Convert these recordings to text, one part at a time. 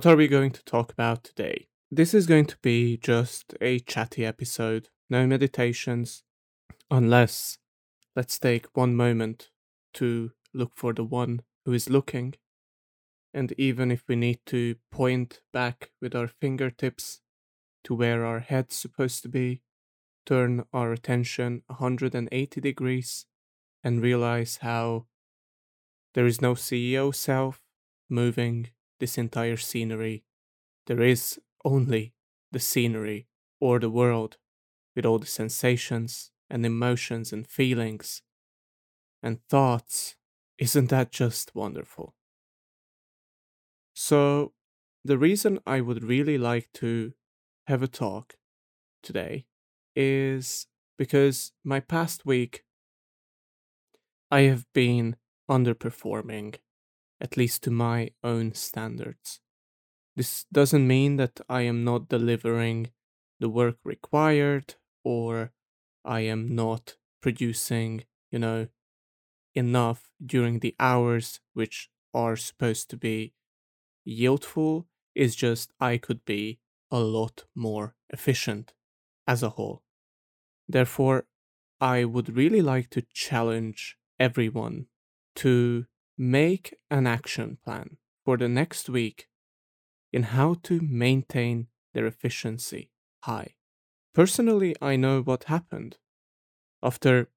what are we going to talk about today? This is going to be just a chatty episode, no meditations, unless let's take one moment to look for the one who is looking. And even if we need to point back with our fingertips to where our head's supposed to be, turn our attention 180 degrees and realize how there is no CEO self moving this entire scenery. There is only the scenery or the world with all the sensations and emotions and feelings and thoughts. Isn't that just wonderful? So, the reason I would really like to have a talk today is because my past week I have been underperforming, at least to my own standards. This doesn't mean that I am not delivering the work required or I am not producing, you know, enough during the hours which are supposed to be yieldful. Is just I could be a lot more efficient as a whole. Therefore, I would really like to challenge everyone to make an action plan for the next week in how to maintain their efficiency high. Personally, I know what happened after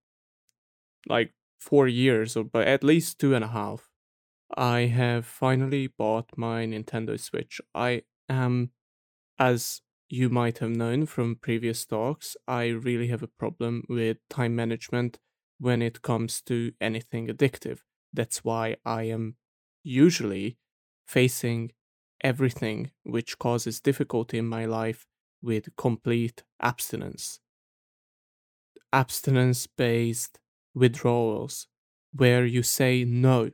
like four years or at least two and a half. I have finally bought my Nintendo Switch. I am, as you might have known from previous talks, I really have a problem with time management when it comes to anything addictive. That's why I am usually facing everything which causes difficulty in my life with complete abstinence. Abstinence based withdrawals, where you say no,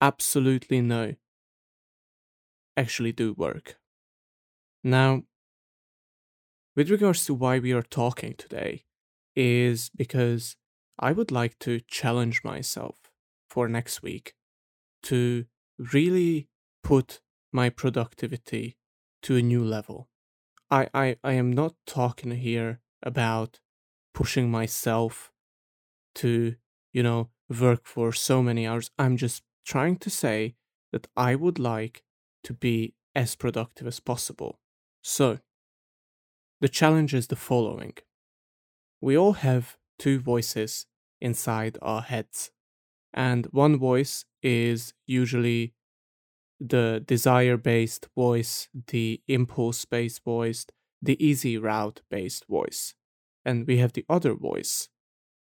absolutely no, actually do work. Now, with regards to why we are talking today, is because I would like to challenge myself for next week to really put my productivity to a new level. I, I, I am not talking here about pushing myself to, you know, work for so many hours. I'm just trying to say that I would like to be as productive as possible. So, the challenge is the following we all have two voices inside our heads, and one voice is usually the desire based voice, the impulse based voice, the easy route based voice. And we have the other voice,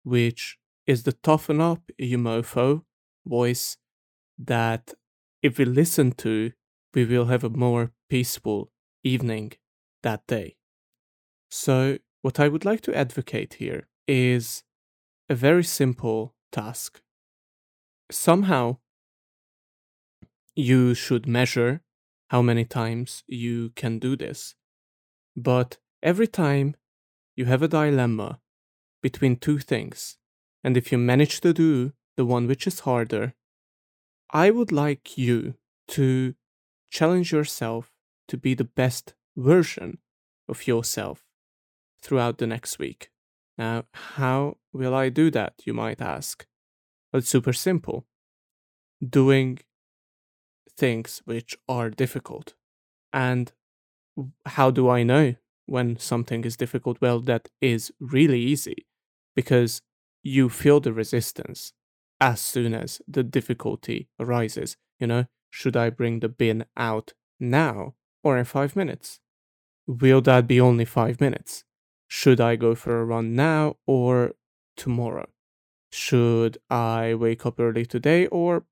which is the toughen up, you mofo voice that if we listen to, we will have a more peaceful evening that day. So, what I would like to advocate here is a very simple task. Somehow, you should measure how many times you can do this. But every time you have a dilemma between two things, and if you manage to do the one which is harder, I would like you to challenge yourself to be the best version of yourself throughout the next week. Now, how will I do that, you might ask? It's super simple. Doing things which are difficult. And how do I know when something is difficult? Well, that is really easy because you feel the resistance as soon as the difficulty arises. You know, should I bring the bin out now or in five minutes? Will that be only five minutes? Should I go for a run now or tomorrow? Should I wake up early today or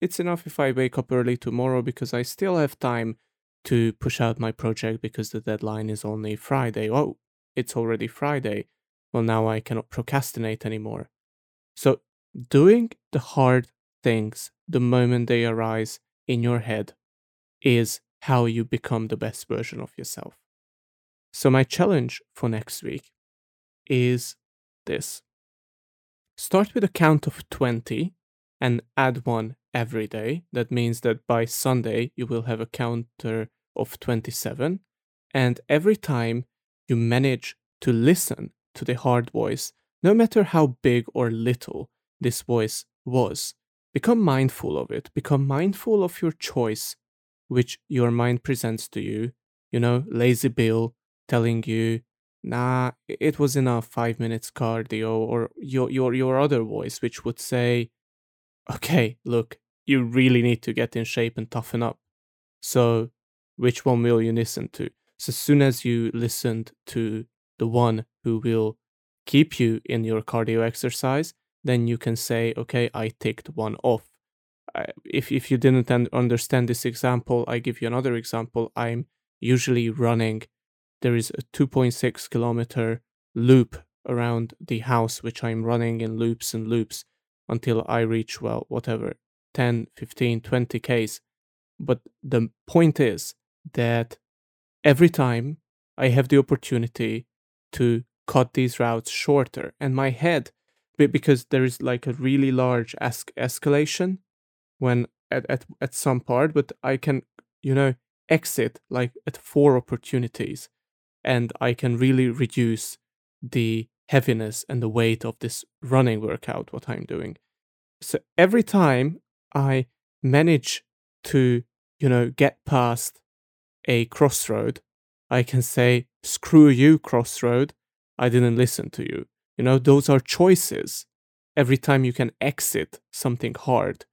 it's enough if I wake up early tomorrow because I still have time to push out my project because the deadline is only Friday. Oh, it's already Friday. Well, now I cannot procrastinate anymore. So, doing the hard things the moment they arise in your head is how you become the best version of yourself. So, my challenge for next week is this start with a count of 20 and add one every day. That means that by Sunday, you will have a counter of 27. And every time you manage to listen to the hard voice, no matter how big or little this voice was, become mindful of it. Become mindful of your choice, which your mind presents to you. You know, lazy Bill telling you, nah, it was enough five minutes cardio, or your your your other voice, which would say, okay, look, you really need to get in shape and toughen up. So, which one will you listen to? So, as soon as you listened to the one who will keep you in your cardio exercise, then you can say, okay, I ticked one off. if, if you didn't understand this example, I give you another example. I'm usually running, there is a 2.6 kilometer loop around the house, which I'm running in loops and loops until I reach, well, whatever, 10, 15, 20 Ks. But the point is that every time I have the opportunity to cut these routes shorter, and my head, because there is like a really large es- escalation when at, at, at some part, but I can, you know, exit like at four opportunities and I can really reduce the heaviness and the weight of this running workout, what I'm doing. So every time I manage to, you know, get past a crossroad, I can say, screw you, crossroad. I didn't listen to you. You know, those are choices. Every time you can exit something hard,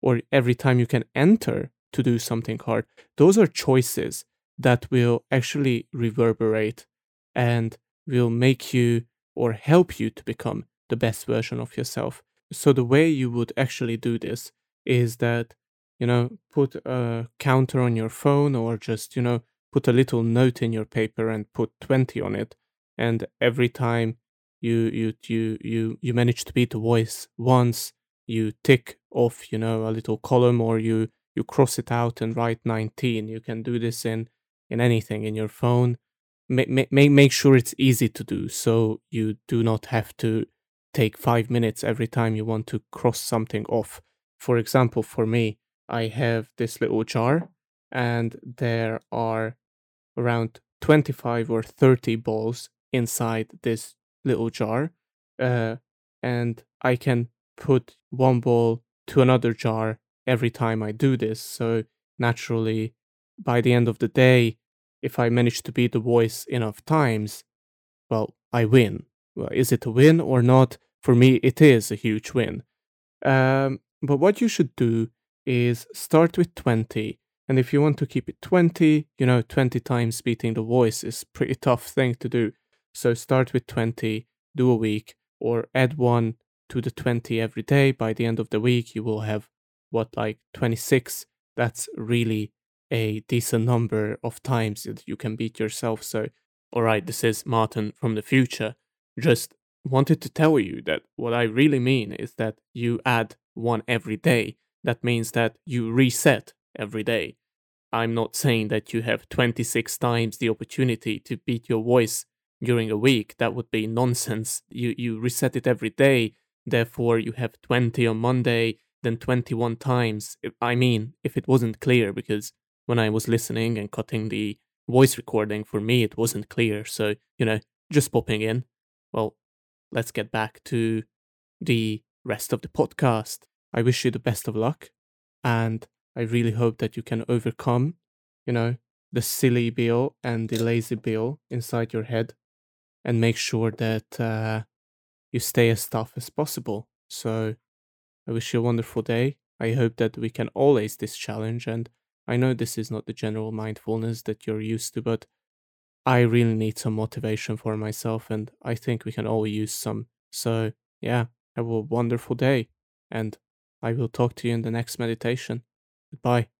or every time you can enter to do something hard, those are choices that will actually reverberate and will make you or help you to become the best version of yourself. So, the way you would actually do this is that, you know, put a counter on your phone or just, you know, put a little note in your paper and put 20 on it. And every time you, you, you, you, you manage to beat the voice once, you tick off, you know, a little column or you, you cross it out and write 19. You can do this in, in anything in your phone. Make, make, make sure it's easy to do so you do not have to take five minutes every time you want to cross something off for example, for me, I have this little jar and there are around 25 or 30 balls inside this little jar. Uh, and I can put one ball to another jar every time I do this. So naturally, by the end of the day, if I manage to beat the voice enough times, well, I win. Well, is it a win or not? For me, it is a huge win. Um, but what you should do is start with 20. And if you want to keep it 20, you know, 20 times beating the voice is pretty tough thing to do. So start with 20, do a week, or add one to the 20 every day. By the end of the week, you will have what, like 26? That's really a decent number of times that you can beat yourself. So, all right, this is Martin from the future. Just wanted to tell you that what I really mean is that you add one every day. That means that you reset every day. I'm not saying that you have 26 times the opportunity to beat your voice during a week. That would be nonsense. You you reset it every day. Therefore, you have 20 on Monday, then 21 times. I mean, if it wasn't clear, because when I was listening and cutting the voice recording, for me, it wasn't clear. So, you know, just popping in. Well, let's get back to the rest of the podcast. I wish you the best of luck, and I really hope that you can overcome, you know, the silly Bill and the lazy Bill inside your head, and make sure that uh, you stay as tough as possible. So, I wish you a wonderful day. I hope that we can all ace this challenge, and I know this is not the general mindfulness that you're used to, but I really need some motivation for myself, and I think we can all use some. So, yeah, have a wonderful day, and I will talk to you in the next meditation. Goodbye.